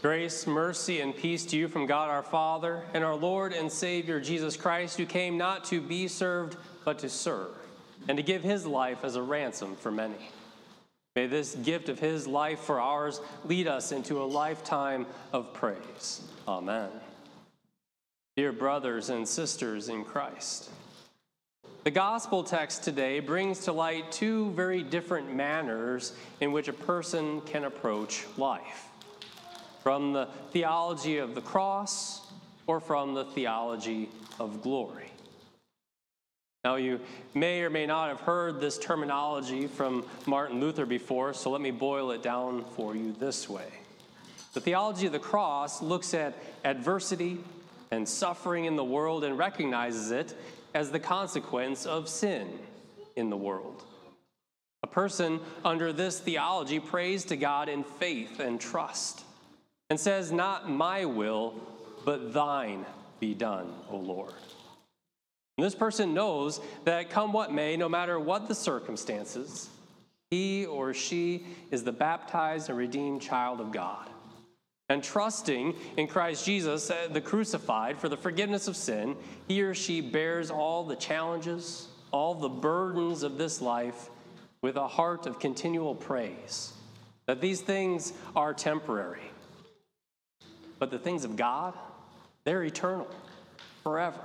Grace, mercy, and peace to you from God our Father and our Lord and Savior Jesus Christ, who came not to be served, but to serve, and to give his life as a ransom for many. May this gift of his life for ours lead us into a lifetime of praise. Amen. Dear brothers and sisters in Christ, the gospel text today brings to light two very different manners in which a person can approach life from the theology of the cross or from the theology of glory. Now, you may or may not have heard this terminology from Martin Luther before, so let me boil it down for you this way. The theology of the cross looks at adversity and suffering in the world and recognizes it as the consequence of sin in the world. A person under this theology prays to God in faith and trust and says, Not my will, but thine be done, O Lord. And this person knows that come what may, no matter what the circumstances, he or she is the baptized and redeemed child of God. And trusting in Christ Jesus, uh, the crucified, for the forgiveness of sin, he or she bears all the challenges, all the burdens of this life with a heart of continual praise. That these things are temporary but the things of God, they're eternal, forever.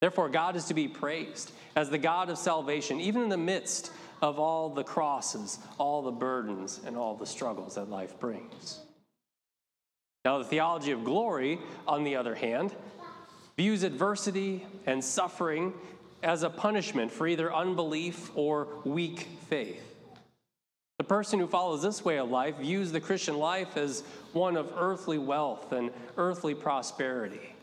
Therefore, God is to be praised as the God of salvation, even in the midst of all the crosses, all the burdens, and all the struggles that life brings. Now, the theology of glory, on the other hand, views adversity and suffering as a punishment for either unbelief or weak faith. The person who follows this way of life views the Christian life as one of earthly wealth and earthly prosperity,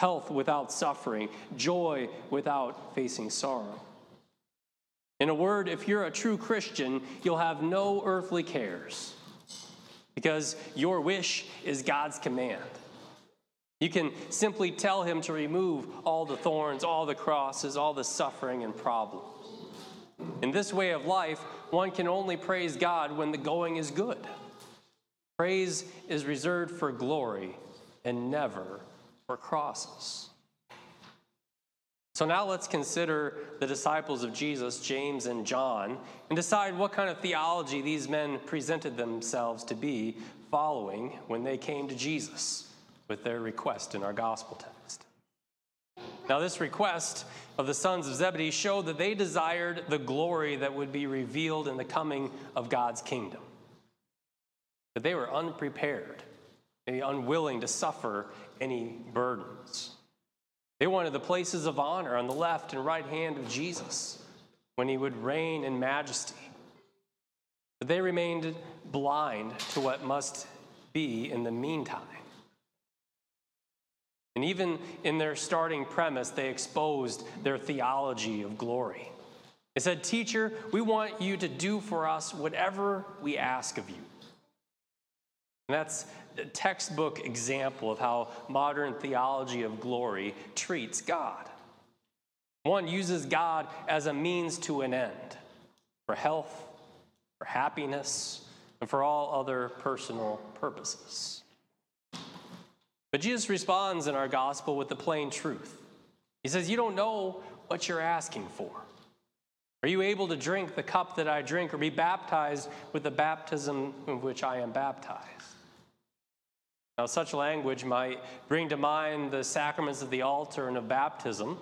health without suffering, joy without facing sorrow. In a word, if you're a true Christian, you'll have no earthly cares because your wish is God's command. You can simply tell Him to remove all the thorns, all the crosses, all the suffering and problems. In this way of life, one can only praise God when the going is good. Praise is reserved for glory and never for crosses. So now let's consider the disciples of Jesus, James and John, and decide what kind of theology these men presented themselves to be following when they came to Jesus with their request in our gospel text. Now, this request of the sons of Zebedee showed that they desired the glory that would be revealed in the coming of God's kingdom. That they were unprepared, maybe unwilling to suffer any burdens. They wanted the places of honor on the left and right hand of Jesus when he would reign in majesty. But they remained blind to what must be in the meantime. And even in their starting premise, they exposed their theology of glory. They said, Teacher, we want you to do for us whatever we ask of you. And that's a textbook example of how modern theology of glory treats God. One uses God as a means to an end for health, for happiness, and for all other personal purposes. But Jesus responds in our gospel with the plain truth. He says, You don't know what you're asking for. Are you able to drink the cup that I drink or be baptized with the baptism in which I am baptized? Now, such language might bring to mind the sacraments of the altar and of baptism,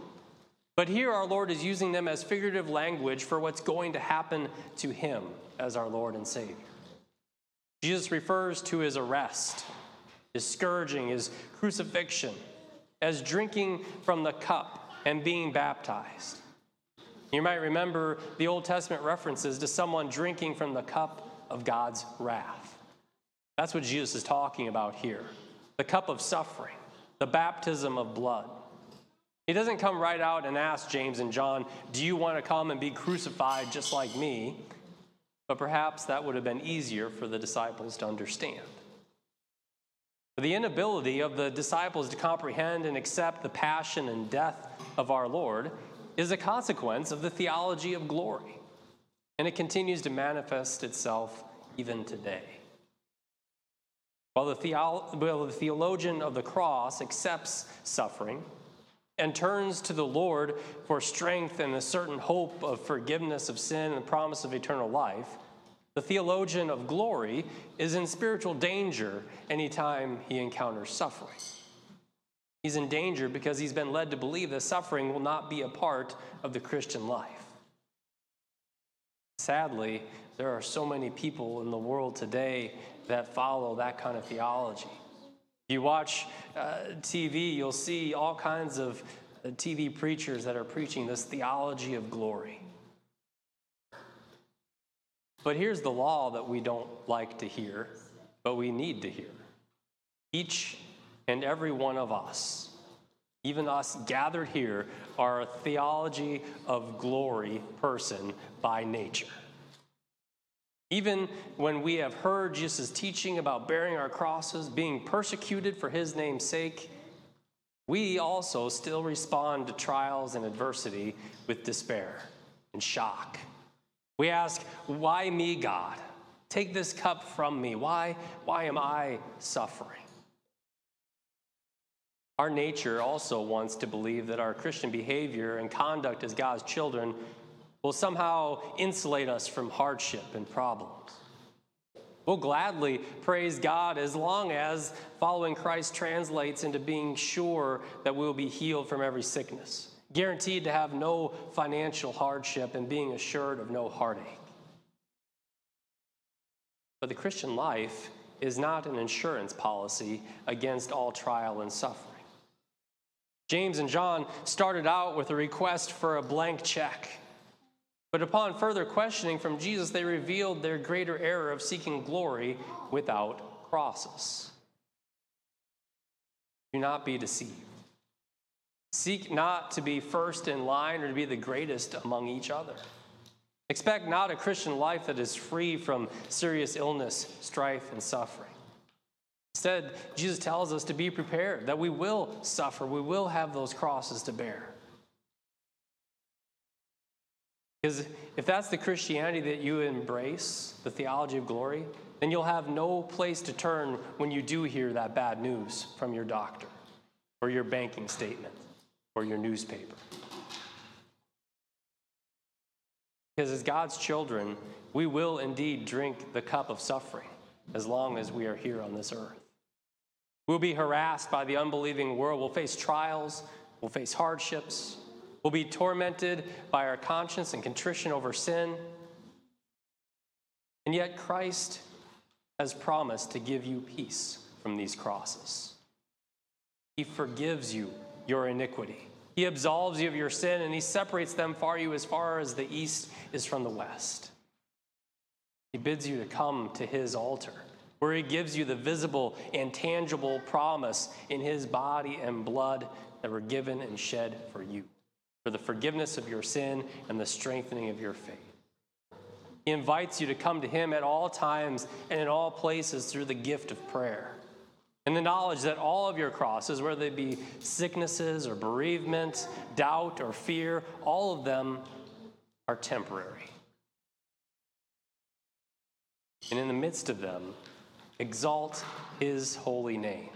but here our Lord is using them as figurative language for what's going to happen to him as our Lord and Savior. Jesus refers to his arrest his scourging, his crucifixion, as drinking from the cup and being baptized. You might remember the Old Testament references to someone drinking from the cup of God's wrath. That's what Jesus is talking about here the cup of suffering, the baptism of blood. He doesn't come right out and ask James and John, Do you want to come and be crucified just like me? But perhaps that would have been easier for the disciples to understand. The inability of the disciples to comprehend and accept the passion and death of our Lord is a consequence of the theology of glory, and it continues to manifest itself even today. While the, theolo- the theologian of the cross accepts suffering and turns to the Lord for strength and a certain hope of forgiveness of sin and the promise of eternal life, the theologian of glory is in spiritual danger anytime he encounters suffering. He's in danger because he's been led to believe that suffering will not be a part of the Christian life. Sadly, there are so many people in the world today that follow that kind of theology. You watch uh, TV, you'll see all kinds of uh, TV preachers that are preaching this theology of glory. But here's the law that we don't like to hear, but we need to hear. Each and every one of us, even us gathered here, are a theology of glory person by nature. Even when we have heard Jesus' teaching about bearing our crosses, being persecuted for his name's sake, we also still respond to trials and adversity with despair and shock. We ask, Why me, God? Take this cup from me. Why, why am I suffering? Our nature also wants to believe that our Christian behavior and conduct as God's children will somehow insulate us from hardship and problems. We'll gladly praise God as long as following Christ translates into being sure that we'll be healed from every sickness, guaranteed to have no financial hardship, and being assured of no heartache. But the Christian life is not an insurance policy against all trial and suffering. James and John started out with a request for a blank check. But upon further questioning from Jesus, they revealed their greater error of seeking glory without crosses. Do not be deceived. Seek not to be first in line or to be the greatest among each other. Expect not a Christian life that is free from serious illness, strife, and suffering. Instead, Jesus tells us to be prepared, that we will suffer, we will have those crosses to bear. Because if that's the Christianity that you embrace, the theology of glory, then you'll have no place to turn when you do hear that bad news from your doctor or your banking statement or your newspaper. Because as God's children, we will indeed drink the cup of suffering as long as we are here on this earth. We'll be harassed by the unbelieving world. We'll face trials. We'll face hardships. We'll be tormented by our conscience and contrition over sin. And yet, Christ has promised to give you peace from these crosses. He forgives you your iniquity. He absolves you of your sin and he separates them far you as far as the east is from the west. He bids you to come to his altar, where he gives you the visible and tangible promise in his body and blood that were given and shed for you for the forgiveness of your sin and the strengthening of your faith. He invites you to come to Him at all times and in all places through the gift of prayer. And the knowledge that all of your crosses, whether they be sicknesses or bereavement, doubt or fear, all of them are temporary. And in the midst of them, exalt His holy name.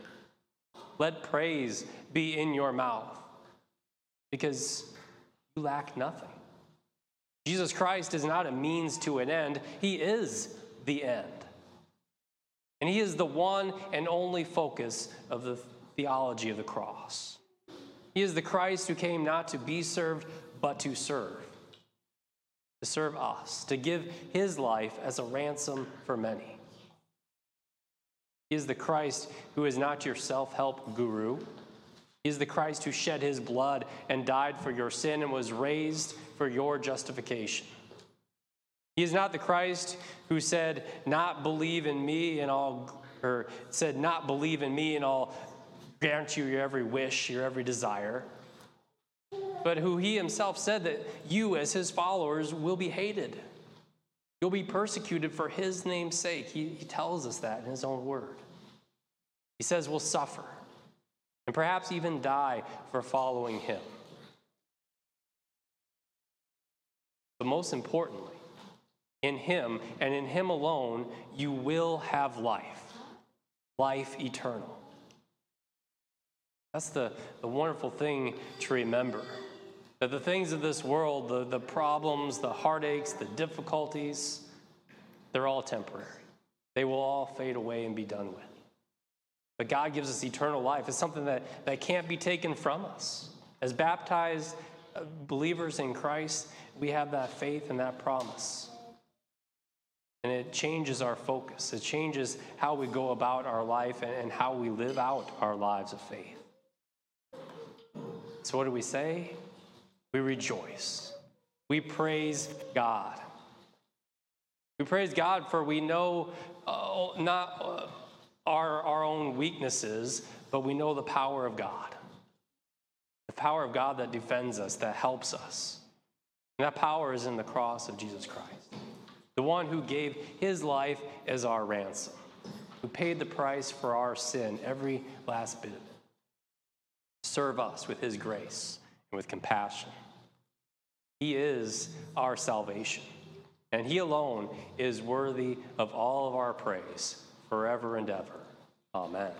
Let praise be in your mouth because you lack nothing. Jesus Christ is not a means to an end, He is the end. And He is the one and only focus of the theology of the cross. He is the Christ who came not to be served, but to serve. To serve us, to give His life as a ransom for many. He is the Christ who is not your self help guru he is the Christ who shed his blood and died for your sin and was raised for your justification. He is not the Christ who said, Not believe in me and I'll, or said, Not believe in me and I'll grant you your every wish, your every desire. But who he himself said that you, as his followers, will be hated. You'll be persecuted for his name's sake. He, he tells us that in his own word. He says we'll suffer and perhaps even die for following him. But most importantly, in him and in him alone, you will have life life eternal. That's the, the wonderful thing to remember. That the things of this world, the, the problems, the heartaches, the difficulties, they're all temporary. They will all fade away and be done with. But God gives us eternal life. It's something that, that can't be taken from us. As baptized uh, believers in Christ, we have that faith and that promise. And it changes our focus. It changes how we go about our life and, how we live out our lives of faith. So, what do we say? We rejoice. We praise God. We praise God for we know uh, not uh, our, our own weaknesses, but we know the power of God. The power of God that defends us, that helps us. And that power is in the cross of Jesus Christ the one who gave his life as our ransom, who paid the price for our sin, every last bit of it. Serve us with his grace and with compassion. He is our salvation, and he alone is worthy of all of our praise forever and ever. Amen.